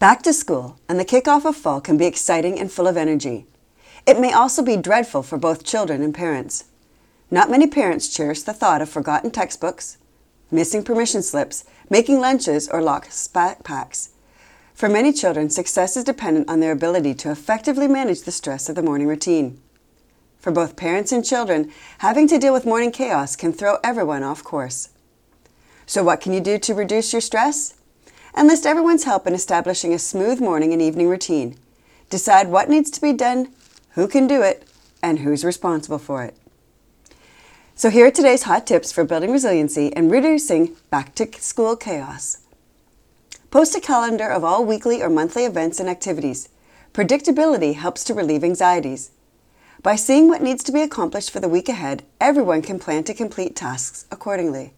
Back to school and the kickoff of fall can be exciting and full of energy. It may also be dreadful for both children and parents. Not many parents cherish the thought of forgotten textbooks, missing permission slips, making lunches, or lost backpacks. For many children, success is dependent on their ability to effectively manage the stress of the morning routine. For both parents and children, having to deal with morning chaos can throw everyone off course. So, what can you do to reduce your stress? Enlist everyone's help in establishing a smooth morning and evening routine. Decide what needs to be done, who can do it, and who's responsible for it. So, here are today's hot tips for building resiliency and reducing back to school chaos. Post a calendar of all weekly or monthly events and activities. Predictability helps to relieve anxieties. By seeing what needs to be accomplished for the week ahead, everyone can plan to complete tasks accordingly.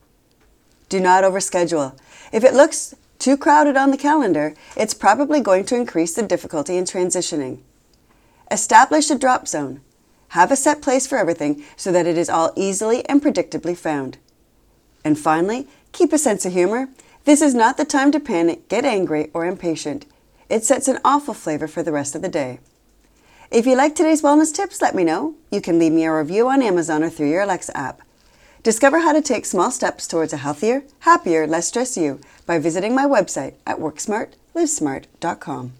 Do not overschedule. If it looks too crowded on the calendar, it's probably going to increase the difficulty in transitioning. Establish a drop zone. Have a set place for everything so that it is all easily and predictably found. And finally, keep a sense of humor. This is not the time to panic, get angry, or impatient. It sets an awful flavor for the rest of the day. If you like today's wellness tips, let me know. You can leave me a review on Amazon or through your Alexa app. Discover how to take small steps towards a healthier, happier, less stressed you by visiting my website at worksmartlivesmart.com.